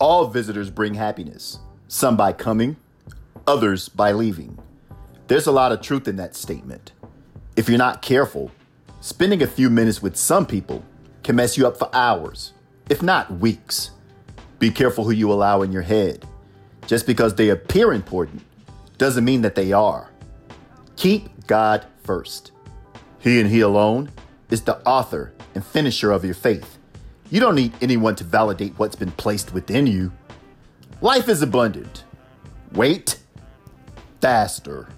All visitors bring happiness, some by coming, others by leaving. There's a lot of truth in that statement. If you're not careful, spending a few minutes with some people can mess you up for hours, if not weeks. Be careful who you allow in your head. Just because they appear important doesn't mean that they are. Keep God first. He and He alone is the author and finisher of your faith. You don't need anyone to validate what's been placed within you. Life is abundant. Wait faster.